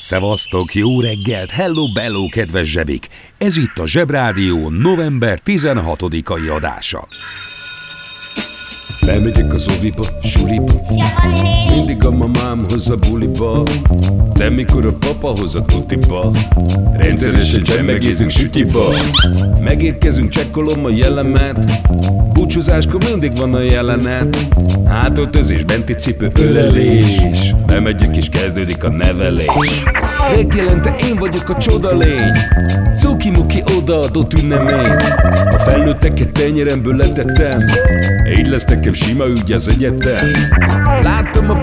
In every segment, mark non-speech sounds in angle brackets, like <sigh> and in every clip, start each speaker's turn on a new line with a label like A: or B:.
A: Szevasztok, jó reggelt, hello bello, kedves zsebik! Ez itt a Zsebrádió november 16-ai adása.
B: Bemegyek az oviba, suliba. Mindig a mamám hoz a buliba. De mikor a papa hoz a tutiba Rendszeresen csemmegézünk sütiba. Megérkezünk, csekkolom a jellemet. Búcsúzáskor mindig van a jelenet. Hátöltözés, benti cipő, ölelés. Bemegyek és kezdődik a nevelés Megjelente én vagyok a csoda lény. Cuki-muki odaadott ünnemény. A felnőtteket tenyeremből letettem. Így lesz nekem sima ügy az egyetem. Láttam a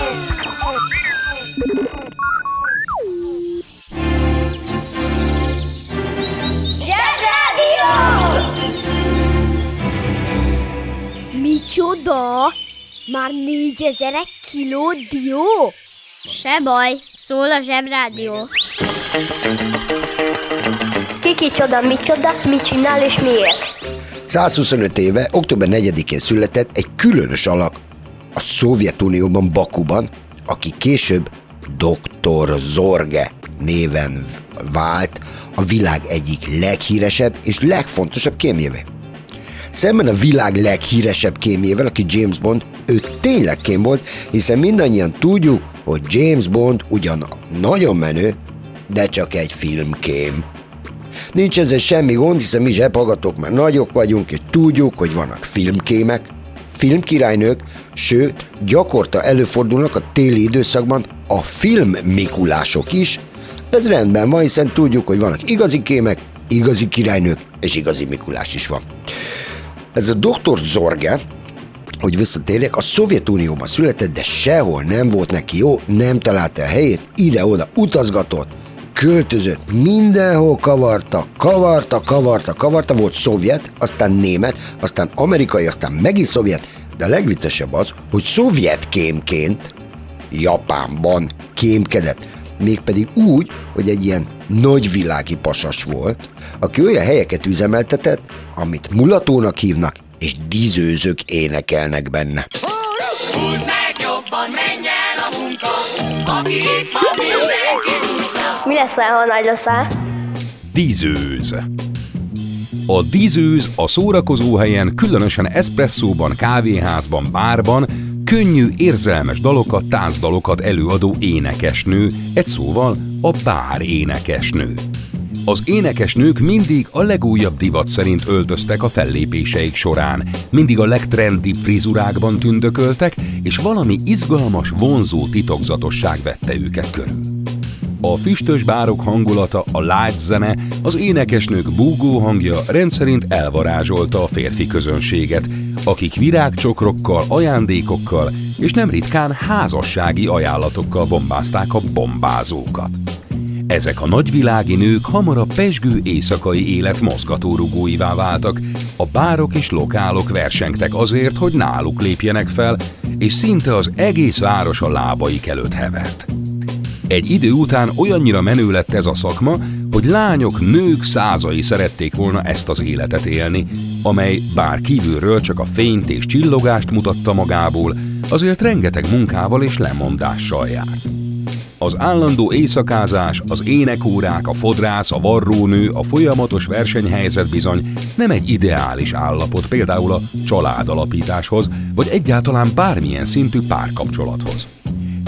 C: Micsoda? Már négyezer egy kiló dió?
D: Se baj, szól a Zsebrádió.
E: Kiki csoda, micsoda, mit csinál és miért?
F: 125 éve, október 4-én született egy különös alak a Szovjetunióban, Bakuban, aki később Dr. Zorge néven vált a világ egyik leghíresebb és legfontosabb kémjévé. Szemben a világ leghíresebb kémjével, aki James Bond, ő tényleg kém volt, hiszen mindannyian tudjuk, hogy James Bond ugyan nagyon menő, de csak egy filmkém. Nincs ezzel semmi gond, hiszen mi zsebhallgatók már nagyok vagyunk, és tudjuk, hogy vannak filmkémek, filmkirálynők, sőt, gyakorta előfordulnak a téli időszakban a filmmikulások is. Ez rendben van, hiszen tudjuk, hogy vannak igazi kémek, igazi királynők, és igazi Mikulás is van. Ez a doktor Zorge, hogy visszatérjek, a Szovjetunióban született, de sehol nem volt neki jó, nem találta a helyét, ide-oda utazgatott, költözött, mindenhol kavarta, kavarta, kavarta, kavarta, volt szovjet, aztán német, aztán amerikai, aztán megint szovjet, de a legviccesebb az, hogy szovjet kémként Japánban kémkedett. Mégpedig úgy, hogy egy ilyen nagyvilági pasas volt, aki olyan helyeket üzemeltetett, amit mulatónak hívnak, és dizőzők énekelnek benne.
G: Húzd meg jobban, menj el a munka, aki itt van, mindenki húzza.
E: Mi lesz, ha nagy leszel?
A: Dízőz. A dízőz a szórakozóhelyen, különösen eszpresszóban, kávéházban, bárban könnyű, érzelmes dalokat, táncdalokat előadó énekesnő, egy szóval a bár énekesnő. Az énekesnők mindig a legújabb divat szerint öltöztek a fellépéseik során, mindig a legtrendibb frizurákban tündököltek, és valami izgalmas, vonzó titokzatosság vette őket körül. A füstös bárok hangulata, a lágy zene, az énekesnők búgó hangja rendszerint elvarázsolta a férfi közönséget, akik virágcsokrokkal, ajándékokkal és nem ritkán házassági ajánlatokkal bombázták a bombázókat. Ezek a nagyvilági nők hamar a pesgő éjszakai élet mozgatórugóivá váltak, a bárok és lokálok versengtek azért, hogy náluk lépjenek fel, és szinte az egész város a lábaik előtt hevert. Egy idő után olyannyira menő lett ez a szakma, hogy lányok, nők százai szerették volna ezt az életet élni, amely bár kívülről csak a fényt és csillogást mutatta magából,
B: azért rengeteg munkával és lemondással járt. Az állandó éjszakázás, az énekórák, a fodrász, a varrónő, a folyamatos versenyhelyzet bizony nem egy ideális állapot például a családalapításhoz, vagy egyáltalán bármilyen szintű párkapcsolathoz.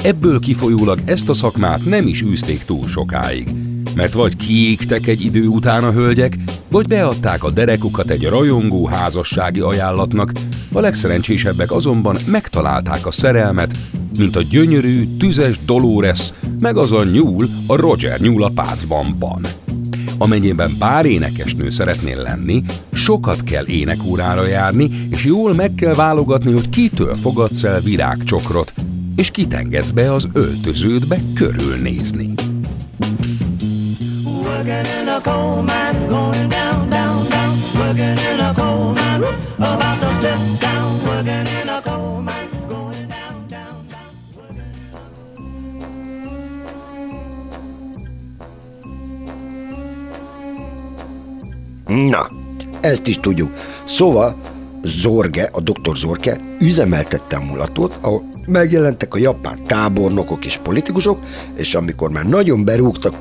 B: Ebből kifolyólag ezt a szakmát nem is űzték túl sokáig, mert vagy kiégtek egy idő után a hölgyek, vagy beadták a derekukat egy rajongó házassági ajánlatnak, a legszerencsésebbek azonban megtalálták a szerelmet, mint a gyönyörű, tüzes Dolores, meg az a nyúl, a Roger nyúl a pácbanban. Amennyiben bár énekesnő szeretnél lenni, sokat kell énekórára járni, és jól meg kell válogatni, hogy kitől fogadsz el virágcsokrot, és kitengedsz be az öltöződbe körülnézni. Working in a coal mine, going down, down, down. Working in a coal mine, about to step down. Working in a coal
F: Na, ezt is tudjuk. Szóval Zorge, a doktor Zorge üzemeltette a mulatót, ahol megjelentek a japán tábornokok és politikusok, és amikor már nagyon berúgtak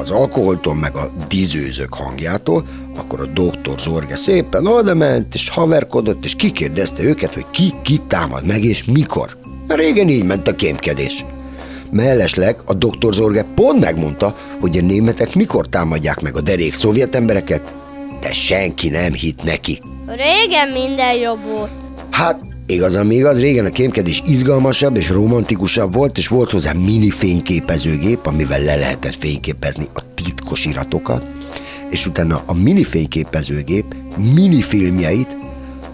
F: az alkoholtól, meg a dizőzők hangjától, akkor a doktor Zorge szépen oda ment, és haverkodott, és kikérdezte őket, hogy ki ki támad meg, és mikor. Régen így ment a kémkedés. Mellesleg a doktor Zorge pont megmondta, hogy a németek mikor támadják meg a derék szovjet embereket, de senki nem hitt neki.
C: Régen minden jobb volt.
F: Hát, igaz, ami igaz, régen a kémkedés izgalmasabb és romantikusabb volt, és volt hozzá mini fényképezőgép, amivel le lehetett fényképezni a titkos iratokat, és utána a mini fényképezőgép mini filmjeit,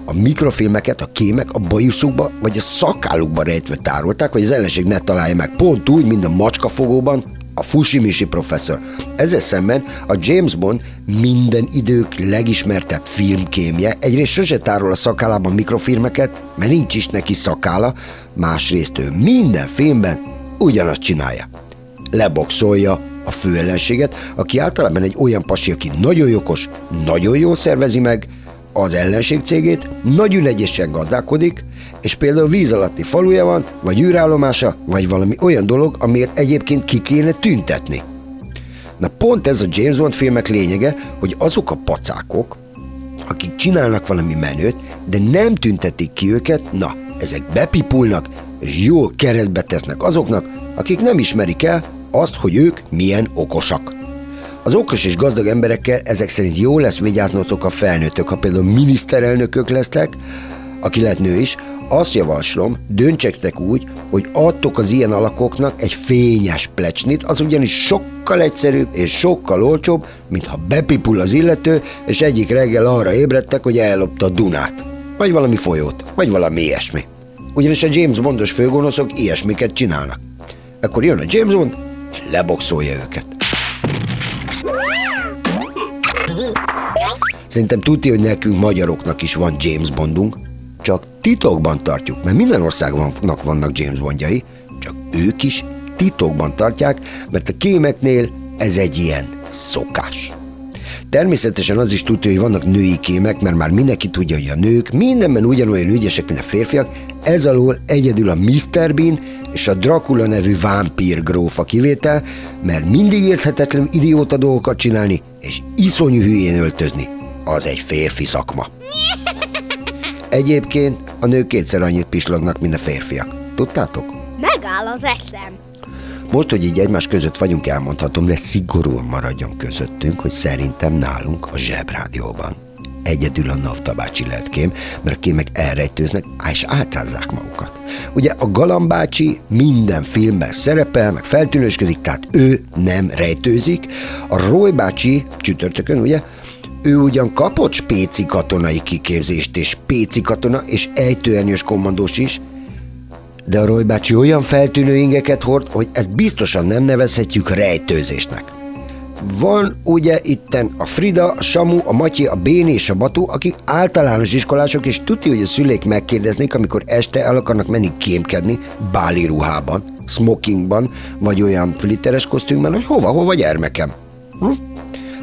F: a mikrofilmeket a kémek a bajuszukba vagy a szakálukba rejtve tárolták, hogy az ellenség ne találja meg pont úgy, mint a macskafogóban, a Fushimishi professzor. Ezzel szemben a James Bond minden idők legismertebb filmkémje egyrészt sose tárol a szakállában mikrofilmeket, mert nincs is neki szakála, másrészt ő minden filmben ugyanazt csinálja. Leboxolja a főellenséget, aki általában egy olyan pasi, aki nagyon jogos, nagyon jól szervezi meg az ellenség cégét, nagyon ügyesen gazdálkodik, és például víz alatti faluja van, vagy űrállomása, vagy valami olyan dolog, amiért egyébként ki kéne tüntetni. Na pont ez a James Bond filmek lényege, hogy azok a pacákok, akik csinálnak valami menőt, de nem tüntetik ki őket, na, ezek bepipulnak, és jól keresztbe tesznek azoknak, akik nem ismerik el azt, hogy ők milyen okosak. Az okos és gazdag emberekkel ezek szerint jó lesz vigyáznotok a felnőttök, ha például miniszterelnökök lesztek, aki lehet nő is, azt javaslom, döntsektek úgy, hogy adtok az ilyen alakoknak egy fényes plecsnit, az ugyanis sokkal egyszerűbb és sokkal olcsóbb, mint ha bepipul az illető, és egyik reggel arra ébredtek, hogy ellopta a Dunát. Vagy valami folyót, vagy valami ilyesmi. Ugyanis a James Bondos főgonoszok ilyesmiket csinálnak. Akkor jön a James Bond, és leboxolja őket. Szerintem tudja, hogy nekünk magyaroknak is van James Bondunk, csak titokban tartjuk, mert minden országnak vannak James Bondjai, csak ők is titokban tartják, mert a kémeknél ez egy ilyen szokás. Természetesen az is tudja, hogy vannak női kémek, mert már mindenki tudja, hogy a nők mindenben ugyanolyan ügyesek, mint a férfiak, ez alól egyedül a Mr. Bean és a Dracula nevű vámpír grófa kivétel, mert mindig érthetetlen idióta dolgokat csinálni, és iszonyú hülyén öltözni. Az egy férfi szakma. Egyébként a nők kétszer annyit pislognak, mint a férfiak. Tudtátok?
C: Megáll az eszem.
F: Most, hogy így egymás között vagyunk, elmondhatom, de szigorúan maradjon közöttünk, hogy szerintem nálunk a Zsebrádióban egyedül a Nafta bácsi lehet kém, mert a kémek elrejtőznek, és álcázzák magukat. Ugye a Galambácsi minden filmben szerepel, meg feltűnősködik, tehát ő nem rejtőzik. A Roy bácsi csütörtökön, ugye, ő ugyan kapott spéci katonai kiképzést, és spéci katona, és ejtőernyős kommandós is, de a Roy bácsi olyan feltűnő ingeket hord, hogy ezt biztosan nem nevezhetjük rejtőzésnek. Van ugye itten a Frida, a Samu, a Matyi, a Béni és a Batu, akik általános iskolások, és tudja, hogy a szüleik megkérdeznék, amikor este el akarnak menni kémkedni báli ruhában, smokingban, vagy olyan flitteres kosztümben, hogy hova, hova gyermekem. Hm?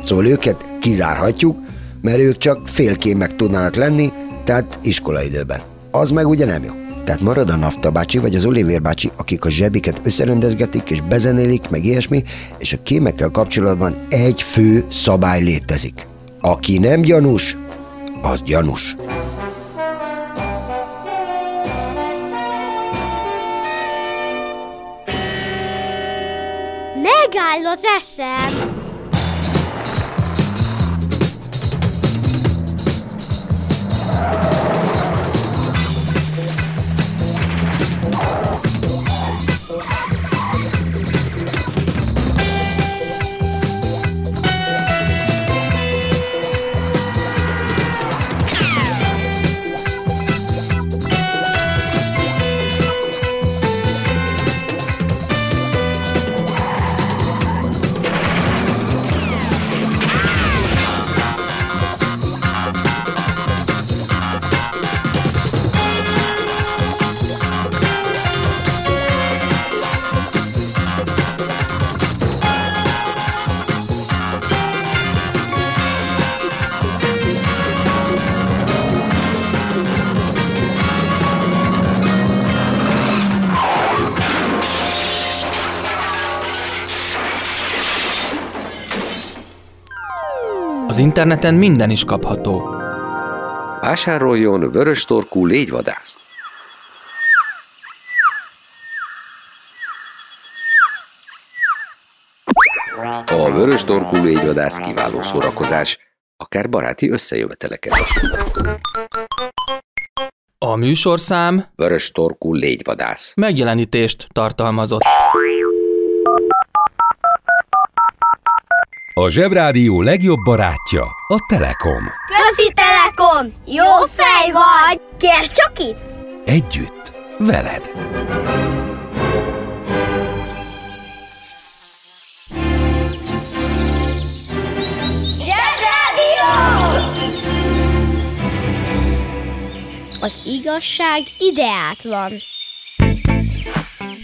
F: Szóval őket kizárhatjuk, mert ők csak félkémek tudnának lenni, tehát iskolaidőben. Az meg ugye nem jó. Tehát marad a Nafta bácsi vagy az Oliver bácsi, akik a zsebiket összerendezgetik és bezenélik, meg ilyesmi, és a kémekkel kapcsolatban egy fő szabály létezik. Aki nem gyanús, az gyanús.
C: Megáll az eszem!
H: Az interneten minden is kapható.
I: Vásároljon vörös torkú légyvadászt. A vörös torkú légyvadász kiváló szórakozás, akár baráti összejöveteleket is.
H: A műsorszám
I: Vörös torkú légyvadász.
H: megjelenítést tartalmazott.
A: A Zsebrádió legjobb barátja a Telekom.
C: Közi Telekom! Jó fej vagy! Kérd csak itt!
A: Együtt, veled.
C: Az igazság ideát van.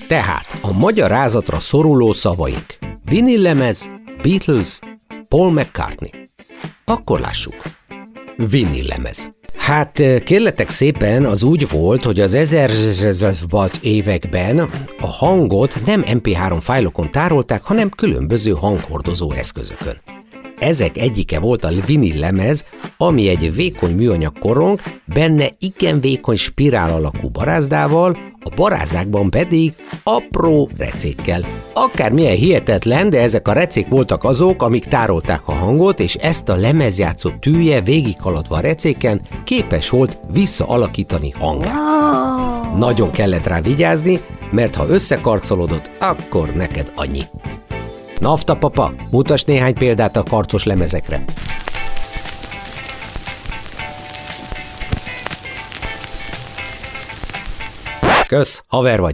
J: Tehát a magyarázatra szoruló szavaink. Vinillemez, Beatles, Paul McCartney. Akkor lássuk. Vinillemez. Hát eh, kérletek szépen, az úgy volt, hogy az 1000 években a hangot nem MP3 fájlokon tárolták, hanem különböző hanghordozó eszközökön. Ezek egyike volt a vinil lemez, ami egy vékony műanyag korong, benne igen vékony spirál alakú barázdával, a barázdákban pedig apró recékkel. Akármilyen hihetetlen, de ezek a recék voltak azok, amik tárolták a hangot, és ezt a lemezjátszó tűje végighaladva a recéken képes volt visszaalakítani hangát. Nagyon kellett rá vigyázni, mert ha összekarcolodott, akkor neked annyi. Nafta papa, mutas néhány példát a karcos lemezekre. Kösz, haver vagy.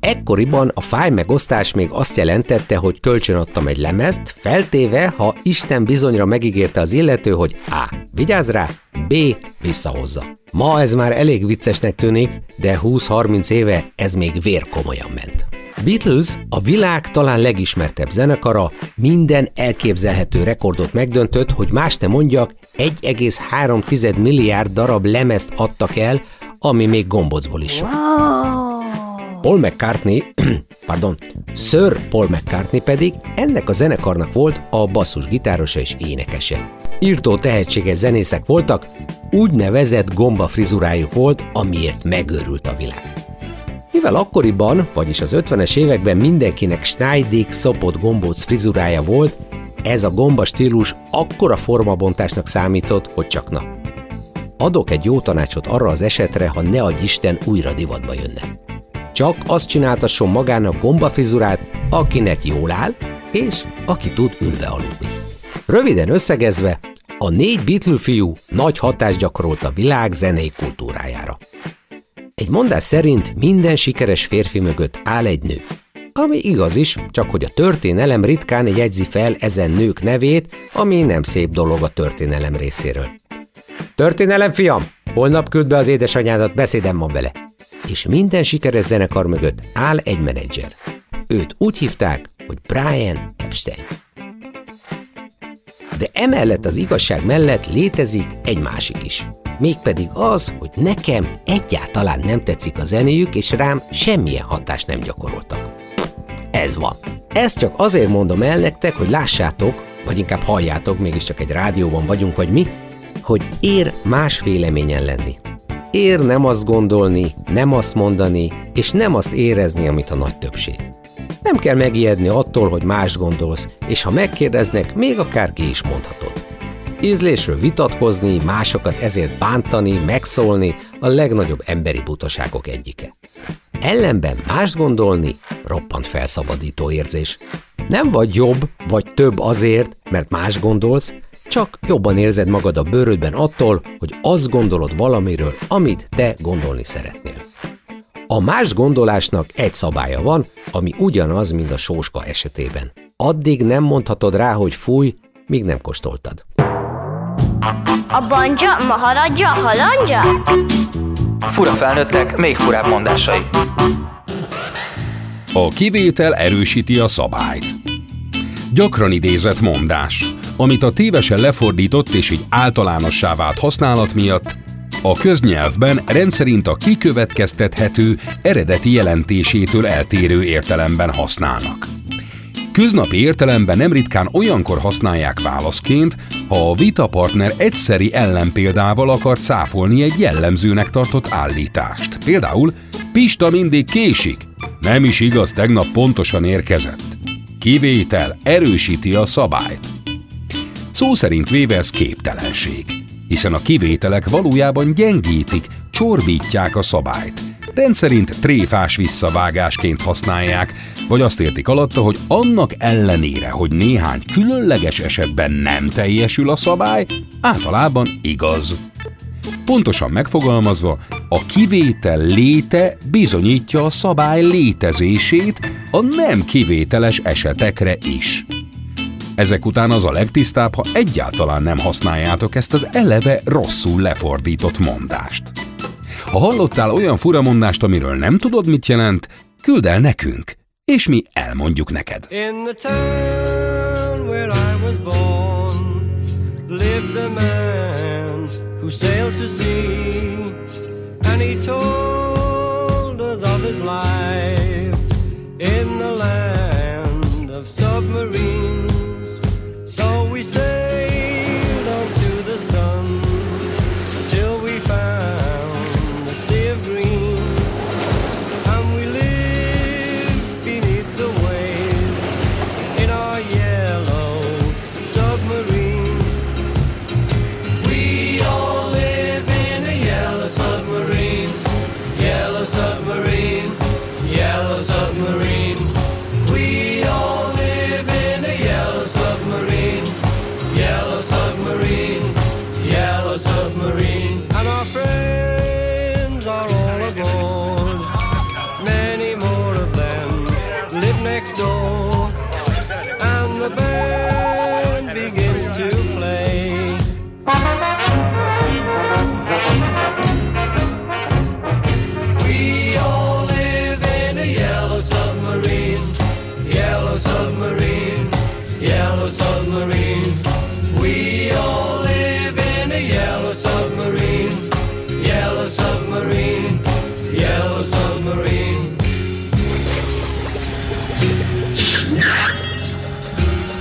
J: Ekkoriban a fáj megosztás még azt jelentette, hogy kölcsönadtam egy lemezt, feltéve, ha Isten bizonyra megígérte az illető, hogy A. Vigyázz rá, B. Visszahozza. Ma ez már elég viccesnek tűnik, de 20-30 éve ez még vérkomolyan ment. Beatles a világ talán legismertebb zenekara, minden elképzelhető rekordot megdöntött, hogy más ne mondjak, 1,3 milliárd darab lemezt adtak el, ami még gombocból is sok. Paul McCartney, <clears throat> pardon, Sir Paul McCartney pedig ennek a zenekarnak volt a basszusgitárosa és énekese. Írtó tehetséges zenészek voltak, úgynevezett gomba frizurájuk volt, amiért megőrült a világ. Mivel akkoriban, vagyis az 50-es években mindenkinek Schneidig szopott gombóc frizurája volt, ez a gomba stílus akkora formabontásnak számított, hogy csak na. Adok egy jó tanácsot arra az esetre, ha ne adj Isten újra divatba jönne. Csak azt csináltasson magának gombafrizurát, akinek jól áll, és aki tud ülve aludni. Röviden összegezve, a négy Beatle fiú nagy hatást gyakorolt a világ zenei kultúrájára. Egy mondás szerint minden sikeres férfi mögött áll egy nő. Ami igaz is, csak hogy a történelem ritkán jegyzi fel ezen nők nevét, ami nem szép dolog a történelem részéről. Történelem, fiam! Holnap küld be az édesanyádat, beszédem ma vele. És minden sikeres zenekar mögött áll egy menedzser. Őt úgy hívták, hogy Brian Epstein. De emellett az igazság mellett létezik egy másik is. Mégpedig az, hogy nekem egyáltalán nem tetszik a zenéjük, és rám semmilyen hatást nem gyakoroltak. Ez van. Ezt csak azért mondom el nektek, hogy lássátok, vagy inkább halljátok, mégiscsak egy rádióban vagyunk, vagy mi, hogy ér más véleményen lenni. Ér nem azt gondolni, nem azt mondani, és nem azt érezni, amit a nagy többség. Nem kell megijedni attól, hogy más gondolsz, és ha megkérdeznek, még akár ki is mondhatod. Ízlésről vitatkozni, másokat ezért bántani, megszólni a legnagyobb emberi butaságok egyike. Ellenben más gondolni roppant felszabadító érzés. Nem vagy jobb, vagy több azért, mert más gondolsz, csak jobban érzed magad a bőrödben attól, hogy azt gondolod valamiről, amit te gondolni szeretnél. A más gondolásnak egy szabálya van, ami ugyanaz, mint a sóska esetében. Addig nem mondhatod rá, hogy fúj, míg nem kóstoltad.
C: A banja, maharadja, halandja?
H: Fura felnőttek, még furább mondásai.
B: A kivétel erősíti a szabályt. Gyakran idézett mondás, amit a tévesen lefordított és így általánossá vált használat miatt a köznyelvben rendszerint a kikövetkeztethető eredeti jelentésétől eltérő értelemben használnak. Köznapi értelemben nem ritkán olyankor használják válaszként, ha a vitapartner egyszeri ellenpéldával akar cáfolni egy jellemzőnek tartott állítást. Például Pista mindig késik. Nem is igaz, tegnap pontosan érkezett. Kivétel erősíti a szabályt. Szó szerint véve ez képtelenség, hiszen a kivételek valójában gyengítik, csorbítják a szabályt. Rendszerint tréfás visszavágásként használják, vagy azt értik alatta, hogy annak ellenére, hogy néhány különleges esetben nem teljesül a szabály, általában igaz. Pontosan megfogalmazva, a kivétel léte bizonyítja a szabály létezését a nem kivételes esetekre is. Ezek után az a legtisztább, ha egyáltalán nem használjátok ezt az eleve rosszul lefordított mondást. Ha hallottál olyan furamondást, amiről nem tudod, mit jelent, küld el nekünk, és mi elmondjuk neked.
K: In the town where I was born lived a man who sailed to sea, and he told us of his life in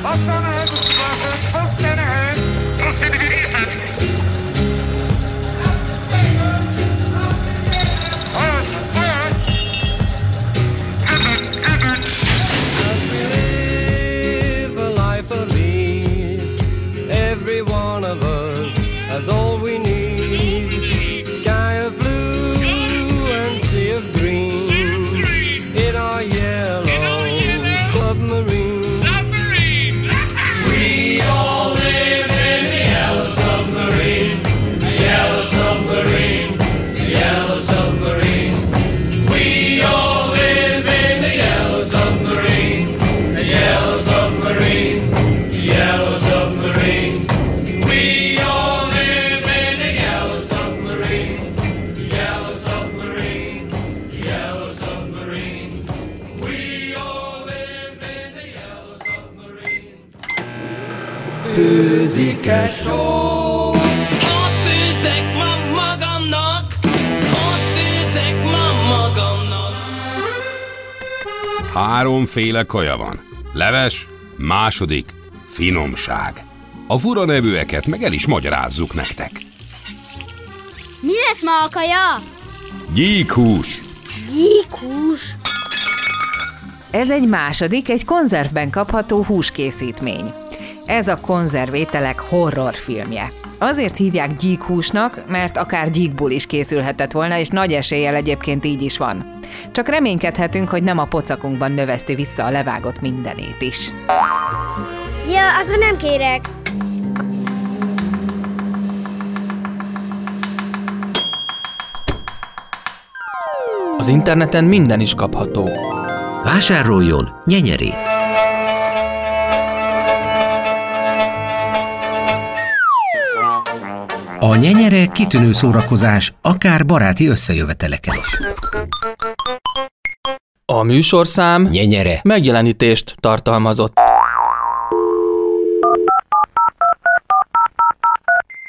K: Hasta főzike só. Ott főzek ma magamnak, ott főzek ma magamnak.
A: Háromféle kaja van. Leves, második, finomság. A fura nevűeket meg el is magyarázzuk nektek.
C: Mi lesz ma a kaja?
A: Gyíkhús,
C: Gyíkhús.
L: Ez egy második, egy konzervben kapható húskészítmény. Ez a konzervételek horrorfilmje. Azért hívják gyíkhúsnak, mert akár gyíkból is készülhetett volna, és nagy eséllyel egyébként így is van. Csak reménykedhetünk, hogy nem a pocakunkban növeszti vissza a levágott mindenét is.
C: Ja, akkor nem kérek.
H: Az interneten minden is kapható.
J: Vásároljon nyenyerét! A nyenyere kitűnő szórakozás, akár baráti összejöveteleken is.
H: A műsorszám
J: Nyenyere.
H: megjelenítést tartalmazott.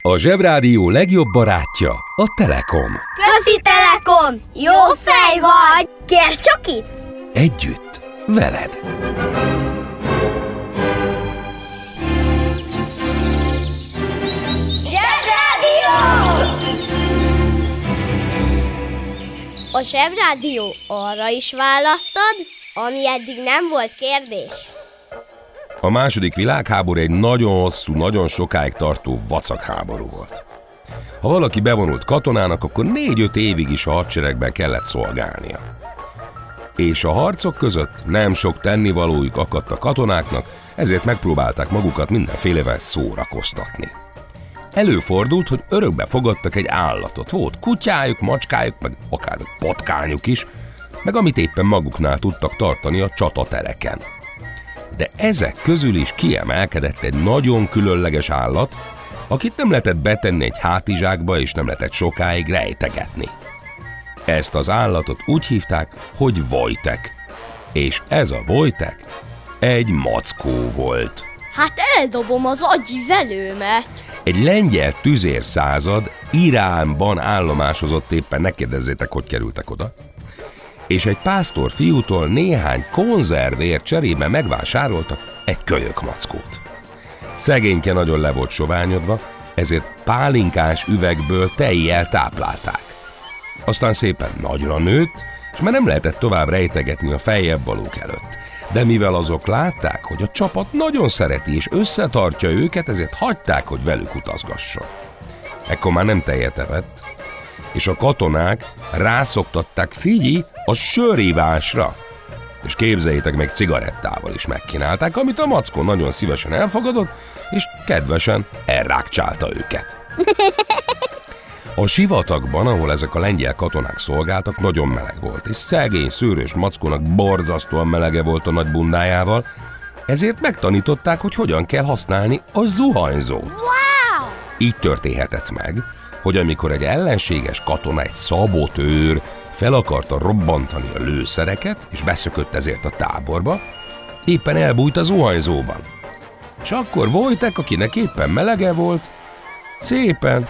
A: a Zsebrádió legjobb barátja, a Telekom.
C: Közi Telekom! Jó fej vagy! Kérd csak itt!
A: Együtt, veled.
C: A Zsebrádió arra is választad, ami eddig nem volt kérdés.
A: A második világháború egy nagyon hosszú, nagyon sokáig tartó vacakháború volt. Ha valaki bevonult katonának, akkor négy-öt évig is a hadseregben kellett szolgálnia. És a harcok között nem sok tennivalójuk akadt a katonáknak, ezért megpróbálták magukat mindenfélevel szórakoztatni. Előfordult, hogy örökbe fogadtak egy állatot. Volt kutyájuk, macskájuk, meg akár patkányuk is, meg amit éppen maguknál tudtak tartani a csatatereken. De ezek közül is kiemelkedett egy nagyon különleges állat, akit nem lehetett betenni egy hátizsákba, és nem lehetett sokáig rejtegetni. Ezt az állatot úgy hívták, hogy Vojtek. És ez a Vojtek egy mackó volt.
C: Hát eldobom az agyi velőmet.
A: Egy lengyel tüzérszázad Iránban állomásozott éppen, ne kérdezzétek, hogy kerültek oda. És egy pásztor fiútól néhány konzervért cserébe megvásároltak egy kölyök mackót. Szegényke nagyon le volt soványodva, ezért pálinkás üvegből tejjel táplálták. Aztán szépen nagyra nőtt, és már nem lehetett tovább rejtegetni a feljebb valók előtt. De mivel azok látták, hogy a csapat nagyon szereti és összetartja őket, ezért hagyták, hogy velük utazgasson. Ekkor már nem tejet evett, és a katonák rászoktatták Figyi a sörívásra. És képzeljétek meg, cigarettával is megkínálták, amit a mackó nagyon szívesen elfogadott, és kedvesen elrákcsálta őket. A sivatagban, ahol ezek a lengyel katonák szolgáltak, nagyon meleg volt, és szegény, szőrös mackónak borzasztóan melege volt a nagy bundájával, ezért megtanították, hogy hogyan kell használni a zuhanyzót.
C: Wow!
A: Így történhetett meg, hogy amikor egy ellenséges katona, egy szabotőr fel akarta robbantani a lőszereket, és beszökött ezért a táborba, éppen elbújt a zuhanyzóban. És akkor Vojtek, akinek éppen melege volt, szépen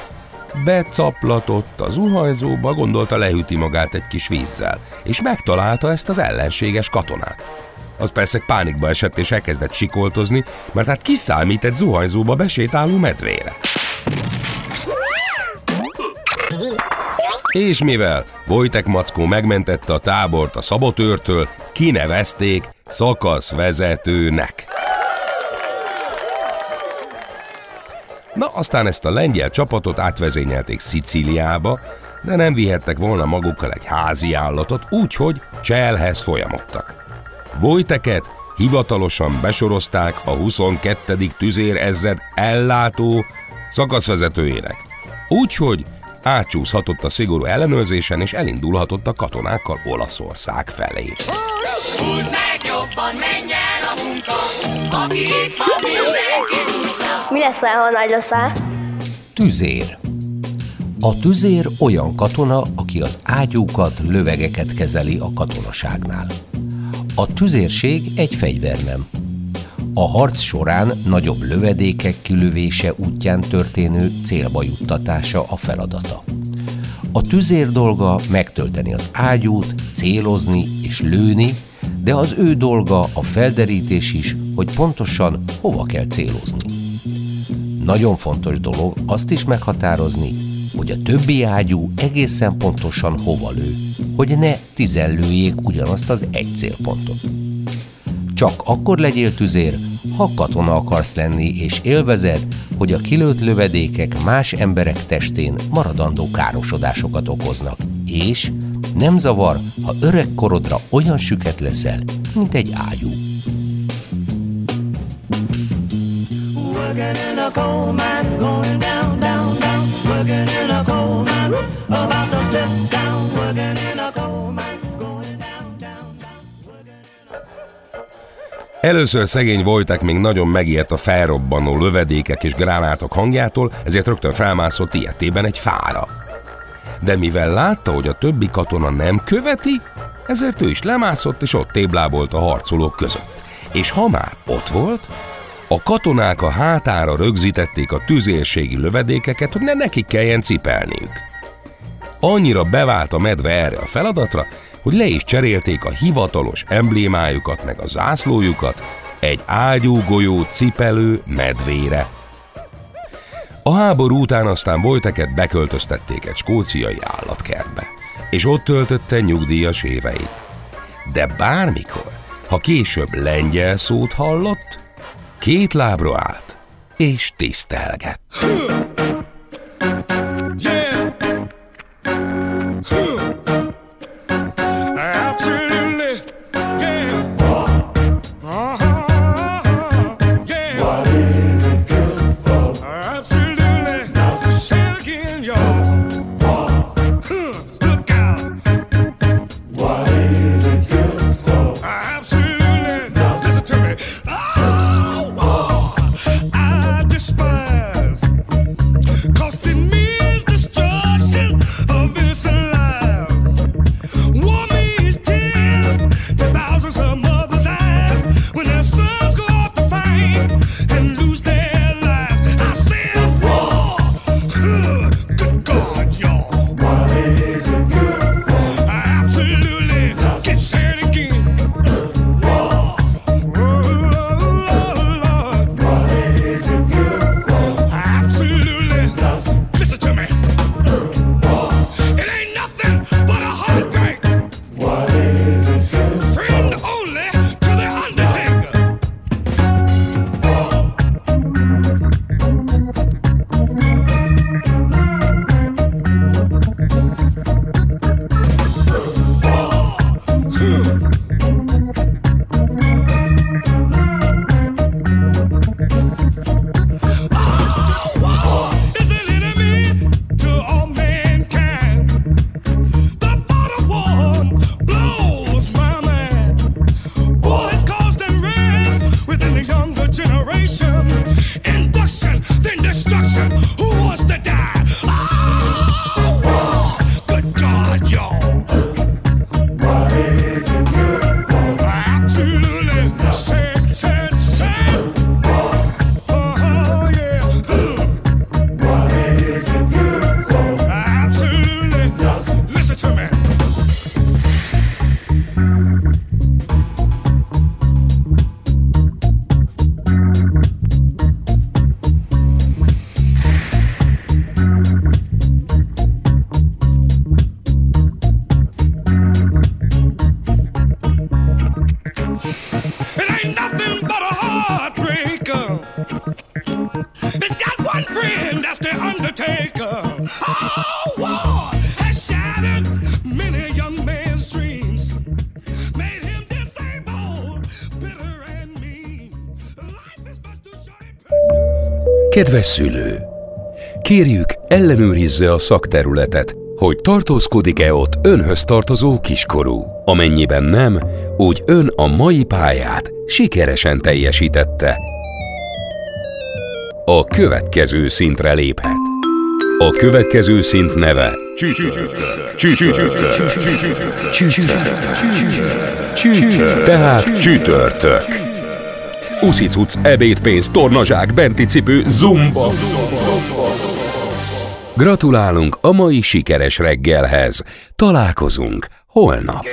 A: becaplatott a zuhanyzóba, gondolta lehűti magát egy kis vízzel, és megtalálta ezt az ellenséges katonát. Az persze pánikba esett és elkezdett sikoltozni, mert hát kiszámít egy zuhanyzóba besétáló medvére. És mivel Vojtek Mackó megmentette a tábort a szabotőrtől, kinevezték szakaszvezetőnek. Na, aztán ezt a lengyel csapatot átvezényelték Szicíliába, de nem vihettek volna magukkal egy házi állatot, úgyhogy Cselhez folyamodtak. Vojteket hivatalosan besorozták a 22. tüzér ezred ellátó szakaszvezetőjének. Úgyhogy átsúszhatott a szigorú ellenőrzésen, és elindulhatott a katonákkal Olaszország felé.
G: Húzd meg jobban, menj el a munka, aki itt van, mindenki.
E: Mi leszel, ha nagy leszel?
J: Tüzér. A tüzér olyan katona, aki az ágyúkat, lövegeket kezeli a katonaságnál. A tüzérség egy fegyvernem. a harc során nagyobb lövedékek kilövése útján történő célba juttatása a feladata. A tüzér dolga megtölteni az ágyút, célozni és lőni, de az ő dolga a felderítés is, hogy pontosan hova kell célozni. Nagyon fontos dolog azt is meghatározni, hogy a többi ágyú egészen pontosan hova lő, hogy ne tizenlőjék ugyanazt az egy célpontot. Csak akkor legyél tüzér, ha katona akarsz lenni, és élvezed, hogy a kilőtt lövedékek más emberek testén maradandó károsodásokat okoznak, és nem zavar, ha öreg korodra olyan süket leszel, mint egy ágyú.
M: Először szegény Vojtek még nagyon megijedt a felrobbanó lövedékek és gránátok hangjától, ezért rögtön felmászott ilyetében egy fára. De mivel látta, hogy a többi katona nem követi, ezért ő is lemászott és ott téblábolt a harcolók között. És ha már ott volt, a katonák a hátára rögzítették a tüzérségi lövedékeket, hogy ne nekik kelljen cipelniük. Annyira bevált a medve erre a feladatra, hogy le is cserélték a hivatalos emblémájukat meg a zászlójukat egy ágyú golyó cipelő medvére. A háború után aztán Vojteket beköltöztették egy skóciai állatkertbe, és ott töltötte nyugdíjas éveit. De bármikor, ha később lengyel szót hallott, két lábra állt, és tisztelgett.
B: It's got one friend, that's the Undertaker. Oh, war has shattered many young men's dreams, made him disabled, bitter and mean. Life is much too.
M: Kedves szülő! Kérjük, ellenőrizze a szakterületet, hogy tartózkodik-e ott önhöz tartozó kiskorú. Amennyiben nem, úgy ön a mai pályát sikeresen teljesítette. A következő szintre léphet. A következő szint neve. Tehát csütörtök.
B: Uszicuc, ebédpénz, tornazsák, benti cipő, zumba. Gratulálunk a mai sikeres reggelhez. Találkozunk holnap.